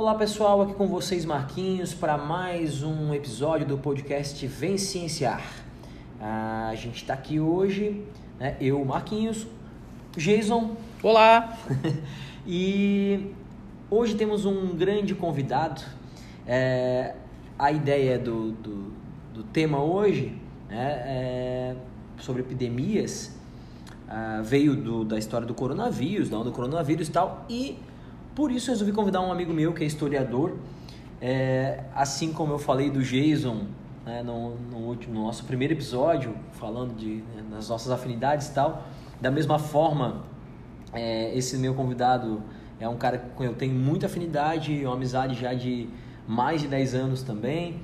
Olá pessoal, aqui com vocês Marquinhos para mais um episódio do podcast Vem Cienciar. A gente está aqui hoje, né, eu, Marquinhos, Jason. Olá! e hoje temos um grande convidado. É, a ideia do, do, do tema hoje né, é sobre epidemias uh, veio do, da história do coronavírus, onda do coronavírus e tal, e por isso resolvi convidar um amigo meu que é historiador, é, assim como eu falei do Jason né, no, no, último, no nosso primeiro episódio, falando de, né, das nossas afinidades e tal, da mesma forma, é, esse meu convidado é um cara com eu tenho muita afinidade, uma amizade já de mais de 10 anos também.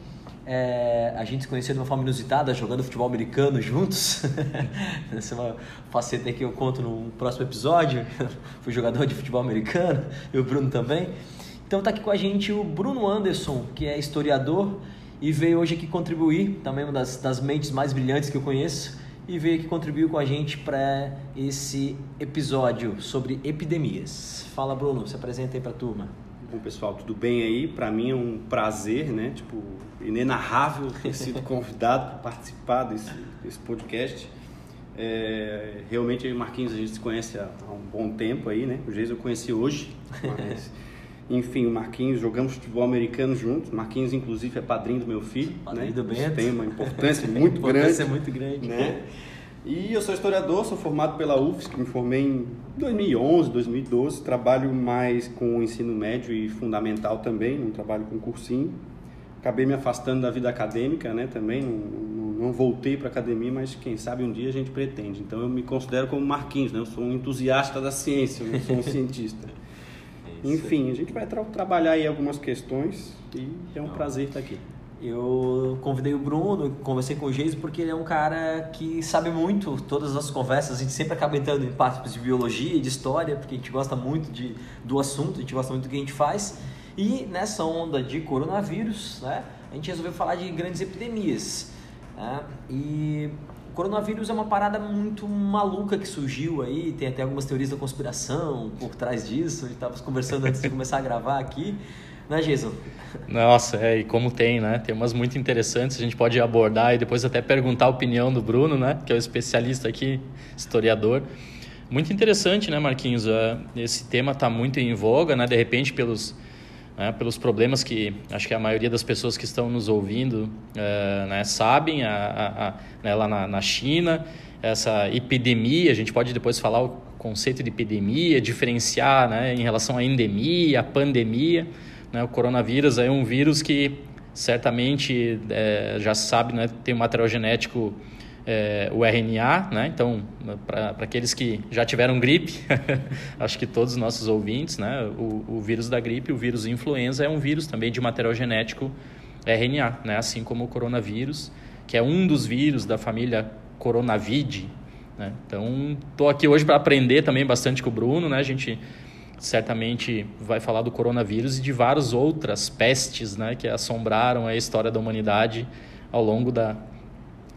É, a gente se conheceu de uma forma inusitada, jogando futebol americano juntos. Essa é uma faceta que eu conto no próximo episódio. Fui jogador de futebol americano, e o Bruno também. Então está aqui com a gente o Bruno Anderson, que é historiador e veio hoje aqui contribuir, também uma das, das mentes mais brilhantes que eu conheço, e veio aqui contribuir com a gente para esse episódio sobre epidemias. Fala Bruno, se apresenta aí para a turma. Bom, pessoal, tudo bem aí? Para mim é um prazer, né? Tipo, inenarrável ter sido convidado para participar desse, desse podcast. É, realmente, Marquinhos, a gente se conhece há, há, um bom tempo aí, né? O Geis eu conheci hoje, mas... enfim, o Marquinhos, jogamos futebol americano juntos. Marquinhos, inclusive, é padrinho do meu filho, padrinho né? Do Bento. Tem uma importância muito importância grande. muito grande. Né? E eu sou historiador, sou formado pela UFSC, me formei em 2011, 2012, trabalho mais com o ensino médio e fundamental também, não trabalho com cursinho. Acabei me afastando da vida acadêmica, né, também, não, não, não voltei para a academia, mas quem sabe um dia a gente pretende. Então eu me considero como Marquinhos, né, eu sou um entusiasta da ciência, eu não sou um cientista. Enfim, a gente vai tra trabalhar aí algumas questões e é um prazer estar aqui. Eu convidei o Bruno, conversei com o Geis porque ele é um cara que sabe muito, todas as conversas, a gente sempre acaba entrando em partes de biologia e de história, porque a gente gosta muito de, do assunto, a gente gosta muito do que a gente faz. E nessa onda de coronavírus, né, a gente resolveu falar de grandes epidemias. Né? E o coronavírus é uma parada muito maluca que surgiu aí, tem até algumas teorias da conspiração por trás disso, a gente estava conversando antes de começar a gravar aqui. Né, Jason? Nossa, é, e como tem, né? Tem umas muito interessantes, a gente pode abordar e depois até perguntar a opinião do Bruno, né? Que é o especialista aqui, historiador. Muito interessante, né, Marquinhos? É, esse tema está muito em voga, né? De repente, pelos, né, pelos problemas que acho que a maioria das pessoas que estão nos ouvindo é, né, sabem, a, a, a, né, lá na, na China, essa epidemia, a gente pode depois falar o conceito de epidemia, diferenciar né, em relação à endemia, à pandemia. Né? O coronavírus é um vírus que certamente é, já sabe, né? tem um material genético, é, o RNA, né? então para aqueles que já tiveram gripe, acho que todos os nossos ouvintes, né? o, o vírus da gripe, o vírus influenza é um vírus também de material genético RNA, né? assim como o coronavírus, que é um dos vírus da família Coronavid. Né? Então, estou aqui hoje para aprender também bastante com o Bruno, né? a gente certamente vai falar do coronavírus e de várias outras pestes né, que assombraram a história da humanidade ao longo da,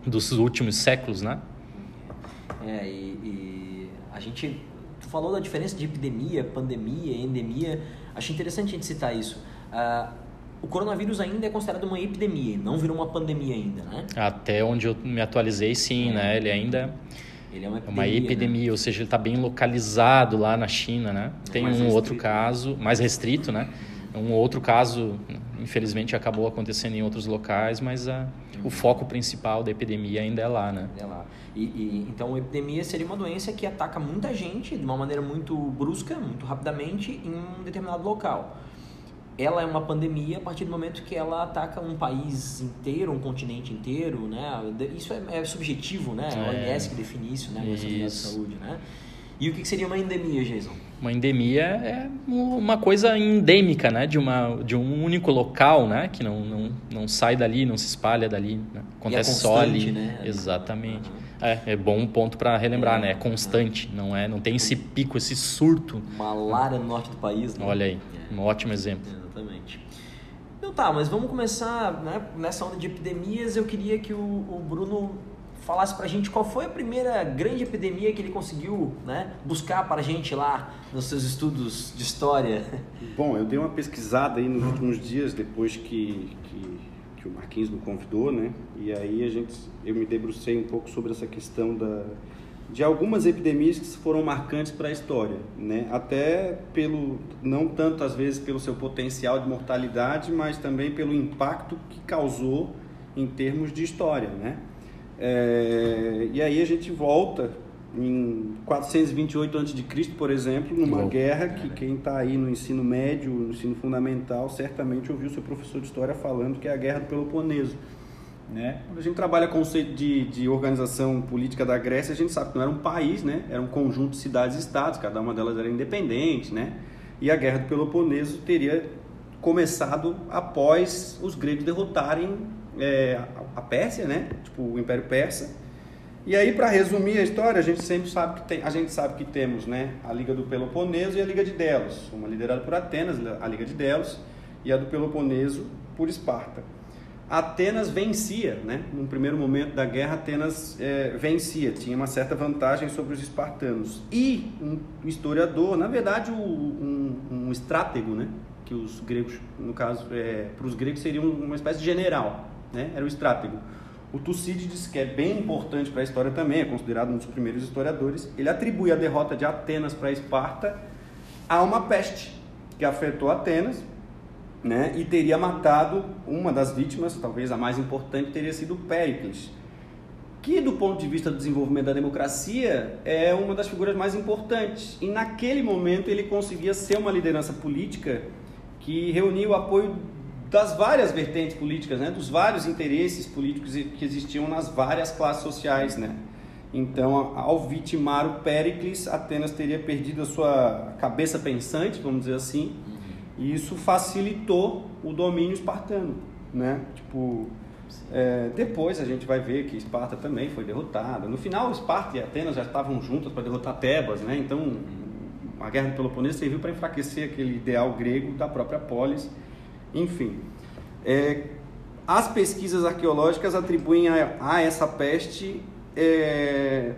dos últimos séculos, né? É, e, e a gente tu falou da diferença de epidemia, pandemia, endemia. Achei interessante a gente citar isso. Uh, o coronavírus ainda é considerado uma epidemia, não virou uma pandemia ainda, né? Até onde eu me atualizei, sim, é. né? Ele ainda ele é uma epidemia, uma epidemia né? ou seja, ele está bem localizado lá na China, né? Tem mais um restrito. outro caso, mais restrito, né? Um outro caso, infelizmente, acabou acontecendo em outros locais, mas a, o foco principal da epidemia ainda é lá, né? É lá. E, e, então, a epidemia seria uma doença que ataca muita gente de uma maneira muito brusca, muito rapidamente, em um determinado local ela é uma pandemia a partir do momento que ela ataca um país inteiro, um continente inteiro, né? Isso é, é subjetivo, né? É a OMS que define isso, né? Organização de Saúde, né? E o que seria uma endemia, Jason? Uma endemia é uma coisa endêmica, né? De, uma, de um único local, né? Que não, não, não sai dali, não se espalha dali. Né? Acontece é só ali. Né? Exatamente. Uhum. É, é bom um ponto para relembrar, é, né? É constante, não é? Não tem esse pico, esse surto. Malária no norte do país, né? Olha aí, um ótimo exemplo. Exatamente. Então tá, mas vamos começar, né? Nessa onda de epidemias, eu queria que o, o Bruno falasse para a gente qual foi a primeira grande epidemia que ele conseguiu né, buscar para a gente lá nos seus estudos de história. Bom, eu dei uma pesquisada aí nos últimos dias, depois que, que, que o Marquinhos me convidou, né? E aí a gente, eu me debrucei um pouco sobre essa questão da, de algumas epidemias que foram marcantes para a história, né? Até pelo não tanto às vezes pelo seu potencial de mortalidade, mas também pelo impacto que causou em termos de história, né? É, e aí a gente volta em 428 a.C., por exemplo, numa Bom. guerra que quem está aí no ensino médio, no ensino fundamental, certamente ouviu seu professor de história falando que é a Guerra do Peloponeso. Né? Quando a gente trabalha conceito de, de organização política da Grécia, a gente sabe que não era um país, né? era um conjunto de cidades e estados, cada uma delas era independente, né? e a Guerra do Peloponeso teria começado após os gregos derrotarem é, a Pérsia, né? Tipo o Império Persa. E aí, para resumir a história, a gente sempre sabe que tem, a gente sabe que temos, né, a Liga do Peloponeso e a Liga de Delos, uma liderada por Atenas, a Liga de Delos, e a do Peloponeso por Esparta. Atenas vencia, né? No primeiro momento da guerra, Atenas é, vencia, tinha uma certa vantagem sobre os espartanos. E um historiador, na verdade, um, um estratego, né? Que os gregos, no caso, é, para os gregos seria uma espécie de general, né? era o estratego. O Tucídides, que é bem importante para a história também, é considerado um dos primeiros historiadores, ele atribui a derrota de Atenas para Esparta a uma peste que afetou Atenas né, e teria matado uma das vítimas, talvez a mais importante, teria sido Péricles, que do ponto de vista do desenvolvimento da democracia é uma das figuras mais importantes. E naquele momento ele conseguia ser uma liderança política que reunia o apoio das várias vertentes políticas, né, dos vários interesses políticos que existiam nas várias classes sociais, né. Então, ao vitimar o Péricles, Atenas teria perdido a sua cabeça pensante, vamos dizer assim, e isso facilitou o domínio espartano, né? Tipo, é, depois a gente vai ver que Esparta também foi derrotada. No final, Esparta e Atenas já estavam juntas para derrotar Tebas, né? Então, a guerra do Peloponeso serviu para enfraquecer aquele ideal grego da própria polis enfim, é, as pesquisas arqueológicas atribuem a, a essa peste é,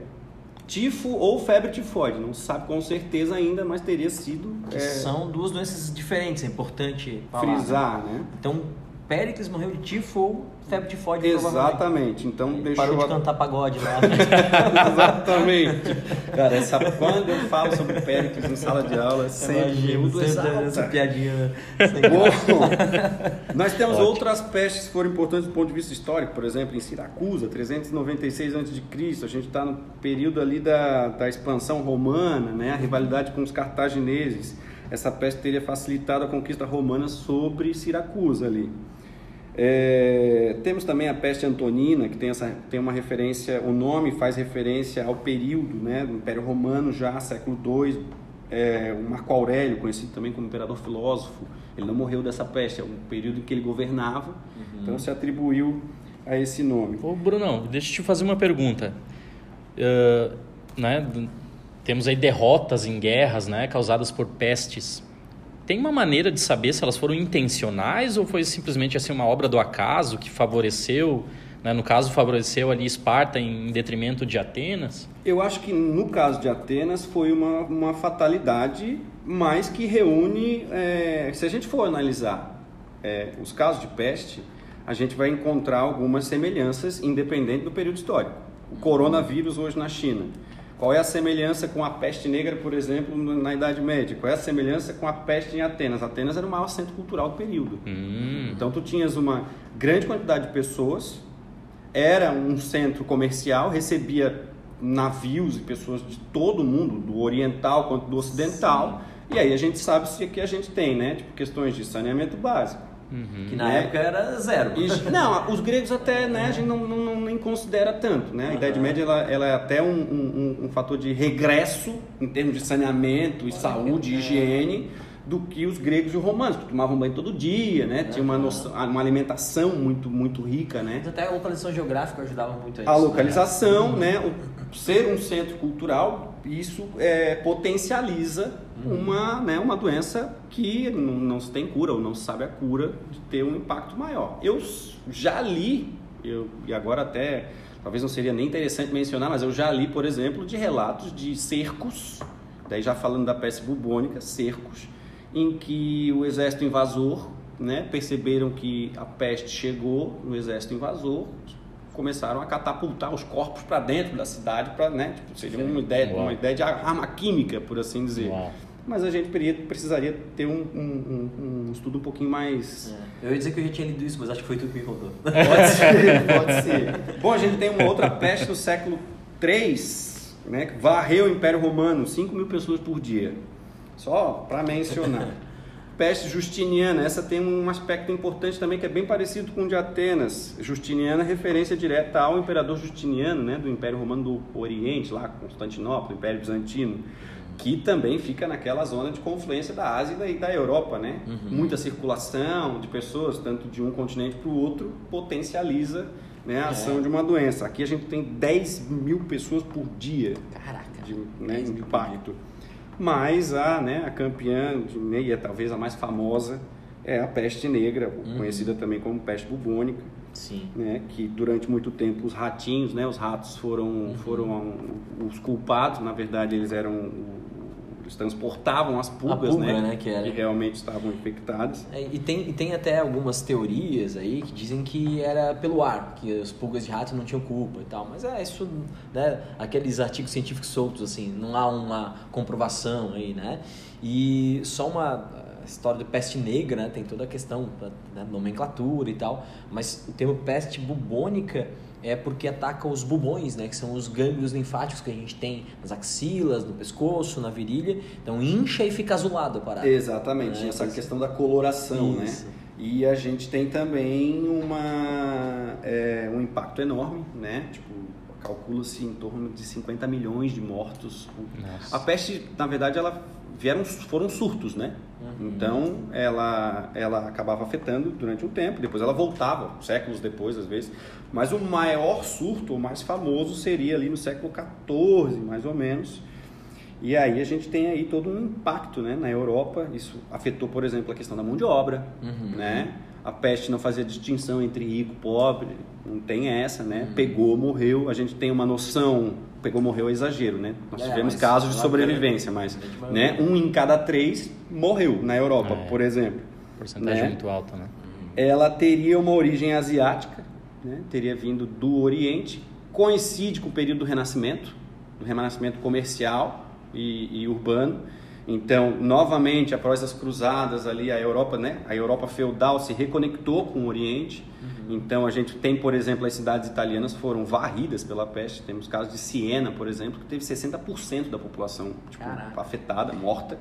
tifo ou febre tifoide. Não se sabe com certeza ainda, mas teria sido. Que é, são duas doenças diferentes, é importante falar. Né? Frisar, né? Então, Péricles morreu de tifo ou febre tifoide. Exatamente. Então Ele deixou. Parou de cantar pagode lá. Exatamente. Cara, essa, quando eu falo sobre Péricles em sala de aula, sempre mudo essa piadinha. Né? Bom, nós temos Ótimo. outras pestes que foram importantes do ponto de vista histórico. Por exemplo, em Siracusa, 396 a.C., a gente está no período ali da, da expansão romana, né? a rivalidade com os cartagineses. Essa peste teria facilitado a conquista romana sobre Siracusa ali. É, temos também a peste antonina, que tem, essa, tem uma referência, o nome faz referência ao período né, do Império Romano, já século II. É, o Marco Aurélio, conhecido também como imperador filósofo, ele não morreu dessa peste, é um período em que ele governava, uhum. então se atribuiu a esse nome. Ô Brunão, deixa eu te fazer uma pergunta. Uh, né, temos aí derrotas em guerras né, causadas por pestes tem uma maneira de saber se elas foram intencionais ou foi simplesmente assim uma obra do acaso que favoreceu, né? no caso favoreceu ali Esparta em detrimento de Atenas? Eu acho que no caso de Atenas foi uma, uma fatalidade, mas que reúne, é, se a gente for analisar é, os casos de peste, a gente vai encontrar algumas semelhanças independente do período histórico. O coronavírus hoje na China qual é a semelhança com a peste negra, por exemplo, na Idade Média? Qual é a semelhança com a peste em Atenas? Atenas era o maior centro cultural do período. Hum. Então, tu tinhas uma grande quantidade de pessoas, era um centro comercial, recebia navios e pessoas de todo o mundo, do oriental quanto do ocidental. Sim. E aí a gente sabe se aqui a gente tem, né? Tipo, questões de saneamento básico Uhum. Que na né? época era zero. E, não, os gregos até né, a gente não, não, nem considera tanto. Né? A uhum. Idade Média ela, ela é até um, um, um, fator de regresso em termos de saneamento e saúde e é. higiene do que os gregos e os romanos, que tomavam banho todo dia, né? Tinha uma, noção, uma alimentação muito, muito rica, né? Até a localização geográfica ajudava muito a isso. A localização, né? né? O, ser um centro cultural, isso é, potencializa uma, né, uma doença que não, não se tem cura ou não se sabe a cura de ter um impacto maior. Eu já li, eu, e agora até talvez não seria nem interessante mencionar, mas eu já li, por exemplo, de relatos de cercos, daí já falando da peste bubônica, cercos, em que o exército invasor, né, perceberam que a peste chegou no exército invasor, começaram a catapultar os corpos para dentro da cidade, para, né, tipo, seria uma ideia, uma ideia de arma química, por assim dizer. Uau mas a gente precisaria ter um, um, um, estudo um pouquinho mais. É. Eu ia dizer que eu já tinha lido isso, mas acho que foi tudo que me contou. Pode ser, pode ser. Bom, a gente tem uma outra peste no século III, né, que varreu o Império Romano, 5 mil pessoas por dia. Só para mencionar. Peste Justiniana, essa tem um aspecto importante também que é bem parecido com o de Atenas. Justiniana é referência direta ao imperador Justiniano, né, do Império Romano do Oriente, lá Constantinopla, Império Bizantino que também fica naquela zona de confluência da Ásia e da, da Europa, né? Uhum. Muita circulação de pessoas, tanto de um continente para o outro, potencializa né, a é. ação de uma doença. Aqui a gente tem 10 mil pessoas por dia Caraca, de né, impacto. Mas a, né, a campeã, de, é talvez a mais famosa, é a peste negra, uhum. conhecida também como peste bubônica. Sim. Né, que durante muito tempo os ratinhos, né, os ratos foram, uhum. foram os culpados, na verdade eles eram eles transportavam as pulgas, pulga, né, né, que, que, realmente estavam infectadas. É, e, tem, e tem até algumas teorias aí que dizem que era pelo ar, que as pulgas de rato não tinham culpa e tal. Mas é isso, né, aqueles artigos científicos soltos, assim, não há uma comprovação aí, né? E só uma história de peste negra, né, tem toda a questão da né, nomenclatura e tal, mas o termo peste bubônica é porque ataca os bubões, né, que são os gânglios linfáticos que a gente tem nas axilas, no pescoço, na virilha. Então incha e fica azulado a parada. Exatamente, né? essa questão da coloração, né? Isso. né? E a gente tem também uma, é, um impacto enorme, né? Tipo, calcula-se em torno de 50 milhões de mortos. Nossa. A peste, na verdade, ela vieram, foram surtos, né? Uhum. Então, ela, ela acabava afetando durante um tempo, depois ela voltava, séculos depois, às vezes. Mas o maior surto, o mais famoso, seria ali no século XIV, mais ou menos. E aí a gente tem aí todo um impacto né, na Europa. Isso afetou, por exemplo, a questão da mão de obra, uhum. né? A peste não fazia distinção entre rico e pobre, não tem essa, né? Uhum. Pegou, morreu. A gente tem uma noção pegou, morreu é exagero, né? Nós é, tivemos casos de sobrevivência, mas né, um em cada três morreu na Europa, é, por exemplo. Porcentagem né? muito alta, né? Ela teria uma origem asiática, né? teria vindo do Oriente, coincide com o período do Renascimento, do Renascimento comercial e, e urbano. Então, novamente, após as cruzadas ali, a Europa, né? A Europa feudal se reconectou com o Oriente então a gente tem, por exemplo, as cidades italianas foram varridas pela peste. Temos casos de Siena, por exemplo, que teve 60% da população tipo, afetada, morta.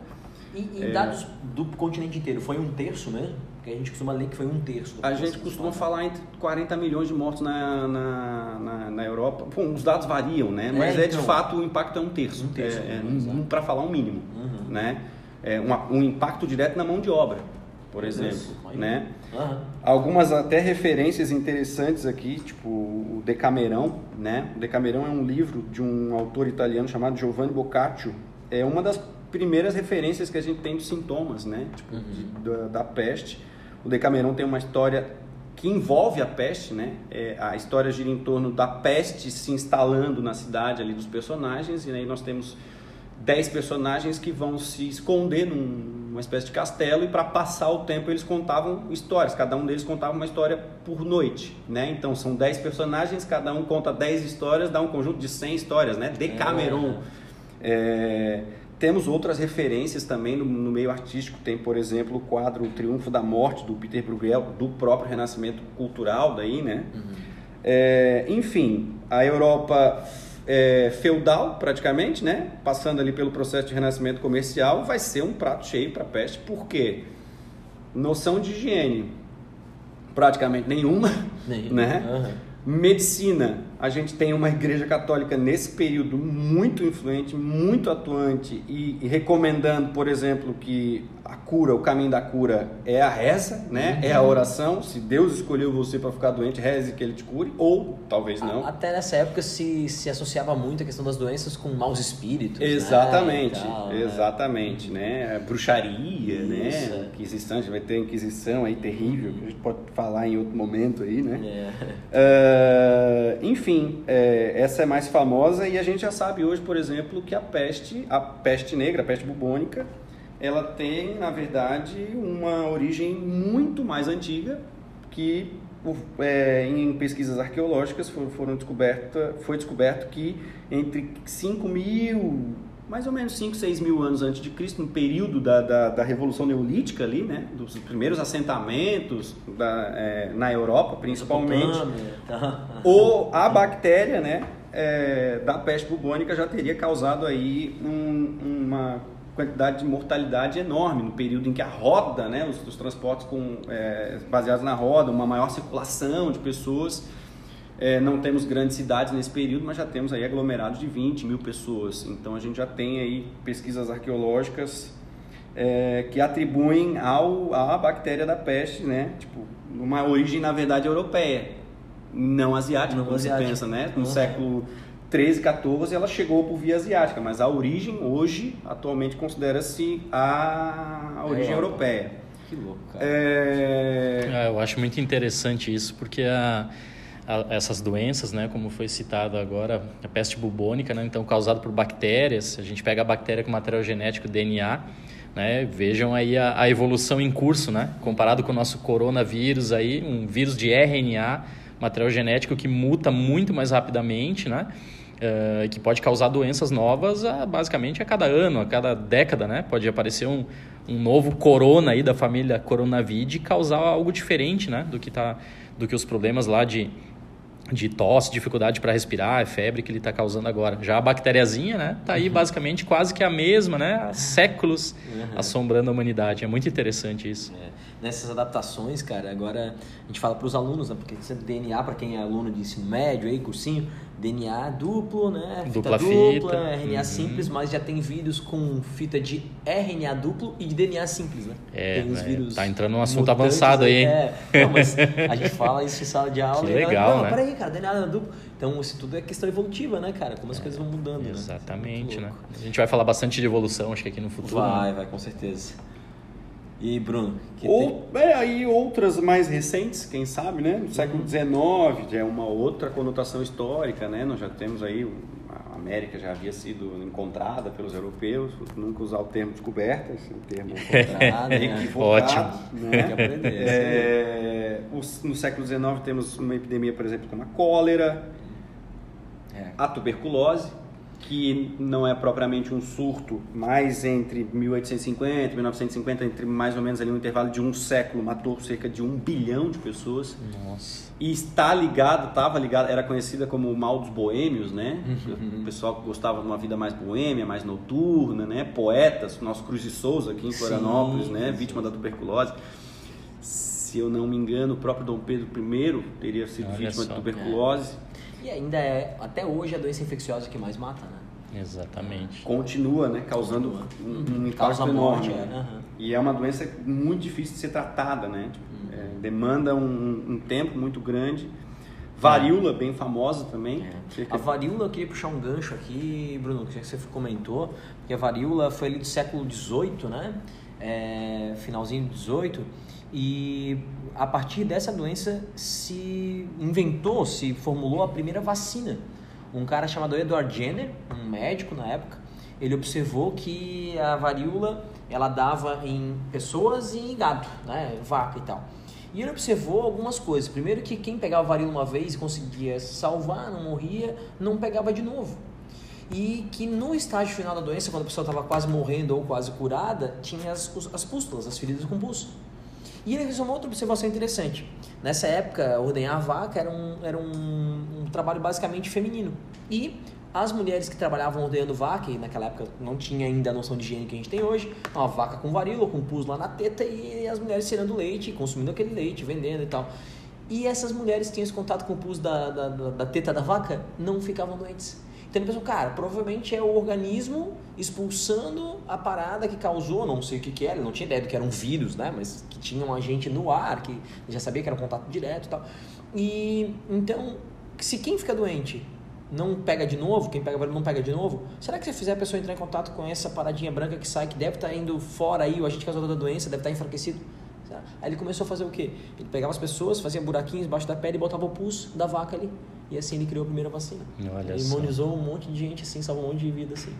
E, e é... dados do continente inteiro, foi um terço mesmo? Porque a gente costuma ler que foi um terço. A gente costuma falar entre 40 milhões de mortos na, na, na, na Europa. Bom, os dados variam, né? Mas é, então, é de fato o impacto é um terço. Um terço. É, é um, para falar um mínimo, uhum. né? É um, um impacto direto na mão de obra por exemplo, né? Uhum. Algumas até referências interessantes aqui, tipo o Decamerão, né? O Decamerão é um livro de um autor italiano chamado Giovanni Boccaccio. É uma das primeiras referências que a gente tem de sintomas, né? Tipo, uhum. de, da, da, peste. O Decamerão tem uma história que envolve a peste, né? É, a história gira em torno da peste se instalando na cidade ali dos personagens e aí nós temos dez personagens que vão se esconder numa espécie de castelo e para passar o tempo eles contavam histórias, cada um deles contava uma história por noite, né? Então são dez personagens, cada um conta dez histórias, dá um conjunto de cem histórias, né? Decameron. É. É, temos outras referências também no, no, meio artístico, tem por exemplo o quadro O Triunfo da Morte do Peter Bruegel, do próprio renascimento cultural daí, né? Uhum. É, enfim, a Europa é, feudal, praticamente, né? Passando ali pelo processo de renascimento comercial, vai ser um prato cheio para a peste, porque noção de higiene praticamente nenhuma, né? Uhum. Medicina, a gente tem uma igreja católica nesse período muito influente, muito atuante e, recomendando, por exemplo, que a cura, o caminho da cura é a reza, né? É a oração. Se Deus escolheu você para ficar doente, reze que ele te cure, ou talvez não. Até nessa época se, se associava muito a questão das doenças com maus espíritos. Exatamente, né? Tal, exatamente, né? Bruxaria, Isso. né? Inquisição, a gente vai ter a Inquisição aí terrível, que a gente pode falar em outro momento aí, né? É. É, enfim, é, essa é mais famosa e a gente já sabe hoje, por exemplo, que a peste, a peste negra, a peste bubônica, ela tem, na verdade, uma origem muito mais antiga que é, em pesquisas arqueológicas foram, foram descoberta, foi descoberto que entre 5 mil, mais ou menos 5, 6 mil anos antes de Cristo, no período da, da, da Revolução Neolítica ali, né, dos primeiros assentamentos da, é, na Europa, principalmente, Mesopotâmia, tá. ou a bactéria, né, é, da peste bubônica já teria causado aí um- uma quantidade de mortalidade enorme no período em que a roda, né, os, os transportes com, é, baseados na roda, uma maior circulação de pessoas. É, não temos grandes cidades nesse período, mas já temos aí aglomerados de 20 mil pessoas. Então a gente já tem aí pesquisas arqueológicas é, que atribuem ao, à bactéria da peste, né? Tipo, uma origem na verdade europeia, não asiática, Não como asiática. se pensa, né? No Uhum. século 13, 14, ela chegou por via asiática, mas a origem hoje, atualmente, considera-se a, a origem Europa. europeia. Que louco, cara. É, É, eu acho muito interessante isso, porque a, a- essas doenças, né, como foi citado agora, a peste bubônica, né, então causada por bactérias, a gente pega a bactéria com material genético DNA, né, vejam aí a, a evolução em curso, né, comparado com o nosso coronavírus aí, um vírus de RNA, material genético que muta muito mais rapidamente, né, eh, que pode causar doenças novas a, basicamente a cada ano, a cada década, né? Pode aparecer um, um novo corona aí da família Coronavirus e causar algo diferente, né? Do que, tá, do que os problemas lá de, de tosse, dificuldade para respirar, febre que ele está causando agora. Já a bactériazinha, né? Tá aí basicamente quase que a mesma, né? Há séculos assombrando a humanidade. É muito interessante isso. É, nessas adaptações, cara, agora a gente fala para os alunos, né? Porque sempre DNA, para quem é aluno de ensino médio aí, cursinho, DNA duplo, né? Fita Dupla dupla, fita. RNA Uhum. simples, mas já tem vírus com fita de RNA duplo e de DNA simples, né? É, tem os é, vírus tá entrando num assunto mutantes avançado aí, hein? É, não, mas a gente fala isso em sala de aula Que e legal, não, né? peraí, cara, DNA duplo. Então, isso tudo é questão evolutiva, né, cara? Como as coisas vão mudando, né? Exatamente, Muito né? A gente vai falar bastante de evolução, acho que aqui no futuro. né? Vai, vai, com certeza. E Bruno? que tem- Ou, é, aí outras mais recentes, quem sabe, né? No século XIX, já é uma outra conotação histórica, né? Nós já temos aí, a América já havia sido encontrada pelos europeus, nunca usar o termo descoberta, esse é termo Encontrado, né? Tem que né? aprender. É, no século XIX temos uma epidemia, por exemplo, como a cólera, É. a tuberculose, que não é propriamente um surto, mas entre 1850 e 1950, entre mais ou menos ali um intervalo de um século, matou cerca de um bilhão de pessoas. Nossa. E está ligado, estava ligado, era conhecida como o mal dos boêmios, né? Uhum. O pessoal que gostava de uma vida mais boêmia, mais noturna, né? Poetas, nosso Cruz de Souza aqui em Sim, Florianópolis, né? sim. Vítima da tuberculose. Se eu não me engano, o próprio Dom Pedro I teria sido Olha vítima só. de tuberculose. E ainda é, até hoje, a doença infecciosa que mais mata, né? Exatamente. continua, né, causando Continua. um, Uhum. um impacto Causa enorme. morte, né? é, aham. E é uma doença muito difícil de ser tratada, né? Tipo, Uhum. é, demanda um, um tempo muito grande. Varíola, bem famosa também. É. A varíola, eu queria puxar um gancho aqui, Bruno, que você comentou, porque a varíola foi ali do século XVIII, né? É, finalzinho do XVIII, e a partir dessa doença se inventou, se formulou a primeira vacina. Um cara chamado Edward Jenner, um médico na época, ele observou que a varíola ela dava em pessoas e em gado, né? Vaca e tal. E ele observou algumas coisas. Primeiro que quem pegava varíola uma vez e conseguia salvar, não morria, não pegava de novo. E que no estágio final da doença, quando a pessoa estava quase morrendo ou quase curada, tinha as, as pústulas, as feridas com pulso. E ele fez uma outra observação interessante. Nessa época, ordenhar vaca era um, era um, um trabalho basicamente feminino. E as mulheres que trabalhavam ordenhando vaca, e naquela época não tinha ainda a noção de higiene que a gente tem hoje, uma vaca com varíola, com pus lá na teta, e as mulheres tirando leite, consumindo aquele leite, vendendo e tal. E essas mulheres que tinham esse contato com o pus da, da, da, da teta da vaca não ficavam doentes. Então ele pensou, cara, provavelmente é o organismo expulsando a parada que causou, não sei o que, que era, não tinha ideia do que era um vírus, né? Mas que tinha um agente no ar, que já sabia que era um contato direto e tal. E então, se quem fica doente não pega de novo, quem pega não pega de novo, será que se fizer a pessoa entrar em contato com essa paradinha branca que sai, que deve estar tá indo fora aí, o agente causador da doença deve estar tá enfraquecido? Aí ele começou a fazer o quê? Ele pegava as pessoas, fazia buraquinhos embaixo da pele e botava o pulso da vaca ali. E assim ele criou a primeira vacina. Olha ele imunizou um monte de gente, assim, salvou um monte de vida, assim.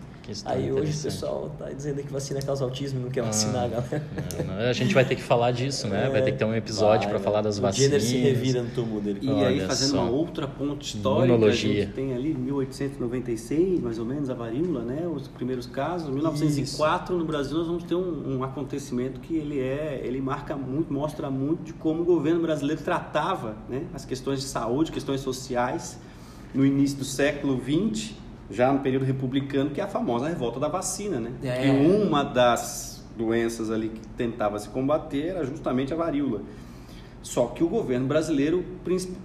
Aí hoje o pessoal tá dizendo que vacina causa autismo e não quer ah, vacinar a galera. Não, não. A gente vai ter que falar disso, né? É, vai ter que ter um episódio para falar das vacinas. O Jenner se revira no túmulo dele. E Olha aí, fazendo só. uma outra ponte histórica, Imunologia. a gente tem ali 1896, mais ou menos, a varíola, né? Os primeiros casos. 1904, Isso. no Brasil, nós vamos ter um, um acontecimento que ele é, ele marca muito, mostra muito de como o governo brasileiro tratava né, as questões de saúde, questões sociais no início do século XX, já no período republicano, que é a famosa revolta da vacina, né? É. Que uma das doenças ali que tentava se combater era justamente a varíola. Só que o governo brasileiro,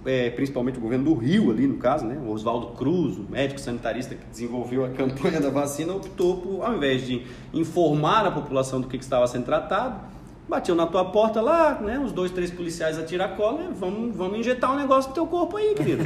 é, principalmente o governo do Rio ali no caso, né, o Oswaldo Cruz, o médico sanitarista que desenvolveu a campanha da vacina, optou por, ao invés de informar a população do que estava sendo tratado, Bateu na tua porta lá, né? Os dois, três policiais atiram a cola, né, vamos, vamos injetar um negócio no teu corpo aí, querido.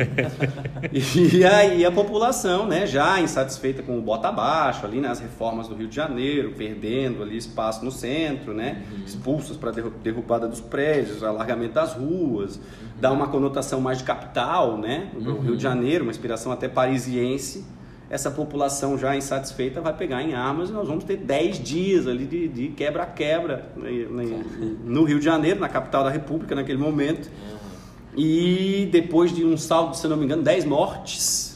e aí a população, né, já insatisfeita com o bota abaixo, ali nas né, reformas do Rio de Janeiro, perdendo ali espaço no centro, né? Uhum. Expulsas para derrubada dos prédios, alargamento das ruas, uhum. dá uma conotação mais de capital, né? O uhum. Rio de Janeiro, uma inspiração até parisiense essa população já insatisfeita vai pegar em armas e nós vamos ter 10 dias ali de quebra-quebra no Rio de Janeiro, na capital da República naquele momento. E depois de um saldo, se não me engano, 10 mortes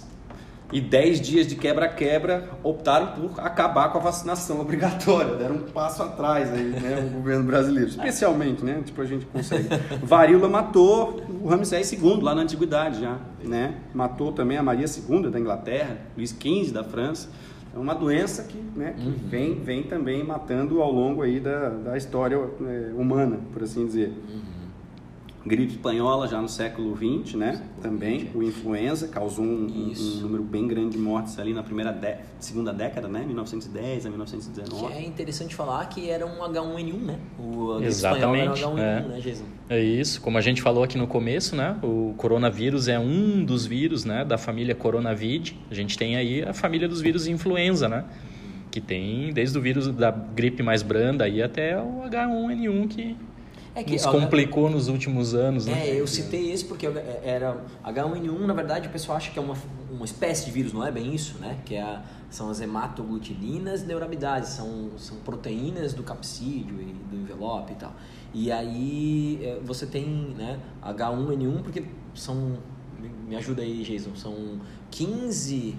e 10 dias de quebra-quebra, optaram por acabar com a vacinação obrigatória. Deram um passo atrás aí, né, o governo brasileiro. Especialmente, né? Tipo, a gente consegue. Varíola matou o Ramsés II lá na Antiguidade já, né? Matou também a Maria II da Inglaterra, Luís XV da França. É uma doença que, né, que uhum. vem, vem também matando ao longo aí da, da história é, humana, por assim dizer. Uhum gripe espanhola já no século XX, né? Século Também 20. o influenza causou um, um, número bem grande de mortes ali na primeira segunda década, né? 1910 a 1919. Que é interessante falar que era um H1N1, né? O Exatamente. Era um H1N1, é. né, Jason? É isso, como a gente falou aqui no começo, né? O coronavírus é um dos vírus, né? Da família Coronavid. A gente tem aí a família dos vírus influenza, né? Que tem desde o vírus da gripe mais branda aí até o H1N1 que é que, nos complicou nos últimos anos, né? É, eu citei esse porque era H1N1, na verdade, o pessoal acha que é uma, uma espécie de vírus, não é bem isso, né? Que é a, são as hematoglutininas neuramidases, são, são proteínas do capsídeo e do envelope e tal. E aí é, você tem né, H1N1, porque são. Me ajuda aí, Jason, são 15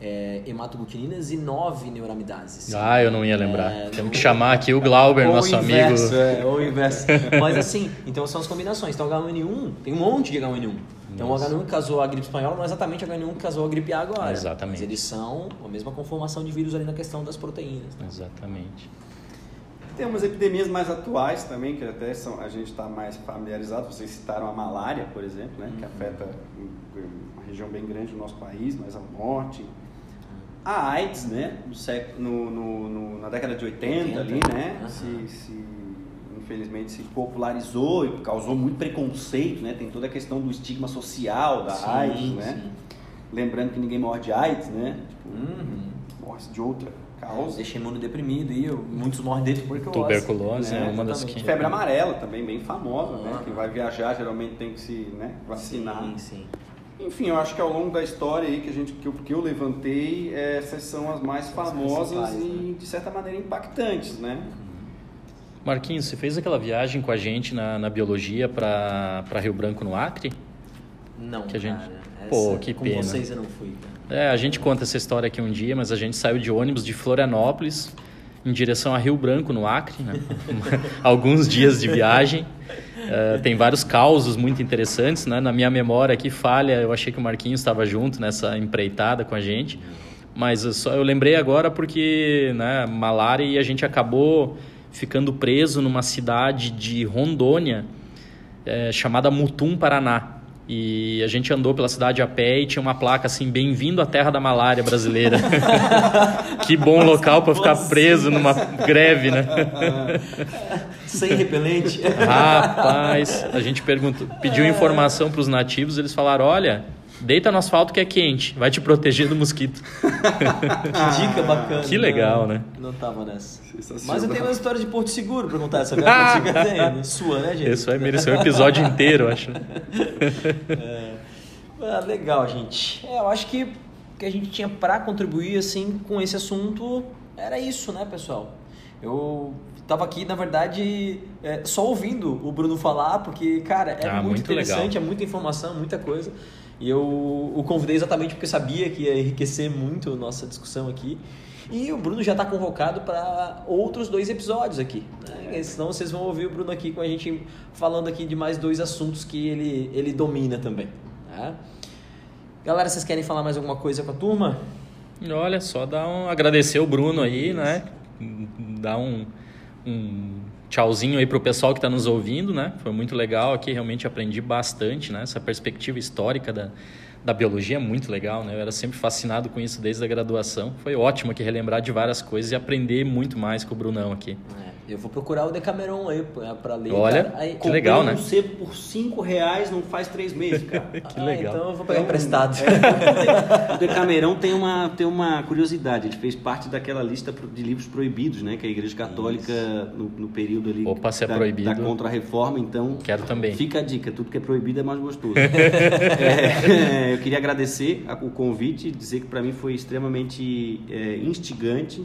é, hematoglutininas e nove neuramidases. Ah, eu não ia lembrar. É, Temos que chamar aqui o Glauber, nosso inverso, amigo. É, ou o inverso. Mas assim, então são as combinações. Então H1N1, tem um monte de H1N1. Então Nossa. o H1N1 que casou a gripe espanhola não é exatamente o H1N1 que casou a gripe A agora. Exatamente. Mas eles são a mesma conformação de vírus ali na questão das proteínas. Né? Exatamente. Tem umas epidemias mais atuais também, que até são, a gente está mais familiarizado. Vocês citaram a malária, por exemplo, né, que uhum. afeta uma região bem grande do nosso país, mais ao norte, a AIDS, né, no, no, no, na década de 80, 80 ali, né, uhum. se, se, infelizmente se popularizou e causou muito preconceito, né, tem toda a questão do estigma social da sim, AIDS, né, sim. lembrando que ninguém morre de AIDS, né, tipo, uhum. morre de outra causa. Deixa imunodeprimido e muitos morrem de tuberculose. Tuberculose né? é uma das que... Febre amarela também, bem famosa, uhum. né, quem vai viajar geralmente tem que se né, vacinar. Sim, sim. Enfim, eu acho que ao longo da história aí que, a gente, que, eu, que eu levantei, essas são as mais famosas e, né? de certa maneira, impactantes, né? Marquinhos, você fez aquela viagem com a gente na, na biologia para Rio Branco, no Acre? Não, que a gente... cara. Pô, que com pena. Com vocês eu não fui, cara. É, a gente conta essa história aqui um dia, mas a gente saiu de ônibus de Florianópolis em direção a Rio Branco, no Acre, né? alguns dias de viagem. Uh, tem vários causos muito interessantes, né? Na minha memória aqui falha, eu achei que o Marquinhos estava junto nessa empreitada com a gente, mas eu, só, eu lembrei agora porque, né, malária e a gente acabou ficando preso numa cidade de Rondônia é, chamada Mutum, Paraná. E a gente andou pela cidade a pé e tinha uma placa assim: Bem-vindo à terra da malária brasileira. que bom local para ficar preso numa greve, né? Sem repelente. Rapaz, a gente perguntou, pediu informação para os nativos, eles falaram: olha, deita no asfalto que é quente, vai te proteger do mosquito. que dica bacana. Que legal, né? Não tava nessa. Mas eu tenho uma história de Porto Seguro pra contar. Essa Porto Seguro tem, sua, né, gente? Isso vai merecer um episódio inteiro, acho. É. Ah, legal, gente. É, eu acho que que a gente tinha para contribuir assim com esse assunto era isso, né, pessoal? Eu tava aqui, na verdade, é, só ouvindo o Bruno falar, porque, cara, é Ah, muito, muito interessante, legal. é muita informação, muita coisa. E eu o convidei exatamente porque sabia que ia enriquecer muito a nossa discussão aqui. E o Bruno já está convocado para outros dois episódios aqui. Né? Senão vocês vão ouvir o Bruno aqui com a gente falando aqui de mais dois assuntos que ele, ele domina também. Tá? Galera, vocês querem falar mais alguma coisa com a turma? Olha, só dar um, agradecer o Bruno aí, né? Dar um, um tchauzinho aí pro pessoal que está nos ouvindo, né? Foi muito legal aqui, realmente aprendi bastante, né? Essa perspectiva histórica da, da biologia é muito legal, né? Eu era sempre fascinado com isso desde a graduação. Foi ótimo aqui relembrar de várias coisas e aprender muito mais com o Brunão aqui. É, eu vou procurar o Decameron aí para ler. Olha, cara. Aí, que legal, né? um sebo por 5 reais não faz 3 meses, cara. Que Ah, legal. Então eu vou pegar emprestado. O Decamerão tem uma, tem uma curiosidade. Ele fez parte daquela lista de livros proibidos, né? Que a Igreja Católica, no, no período ali Opa, se é da, proibido. da Contra-Reforma, então... Quero também. Fica a dica, tudo que é proibido é mais gostoso. É, eu queria agradecer o convite, dizer que para mim foi extremamente é, instigante.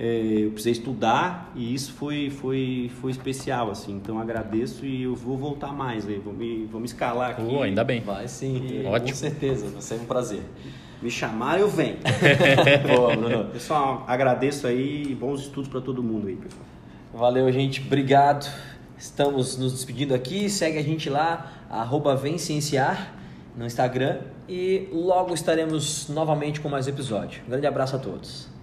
É, eu precisei estudar e isso foi, foi, foi especial, assim. Então agradeço e eu vou voltar mais, aí, vou, me, vou me escalar aqui. Oh, ainda bem. Vai sim, Ótimo. com certeza, vai ser um prazer. Me chamar, eu venho. Boa, Bruno. Pessoal, agradeço aí e bons estudos para todo mundo aí, pessoal. Valeu, gente. Obrigado. Estamos nos despedindo aqui. Segue a gente lá, arroba Vem Cienciar no Instagram. E logo estaremos novamente com mais um episódio. Um grande abraço a todos.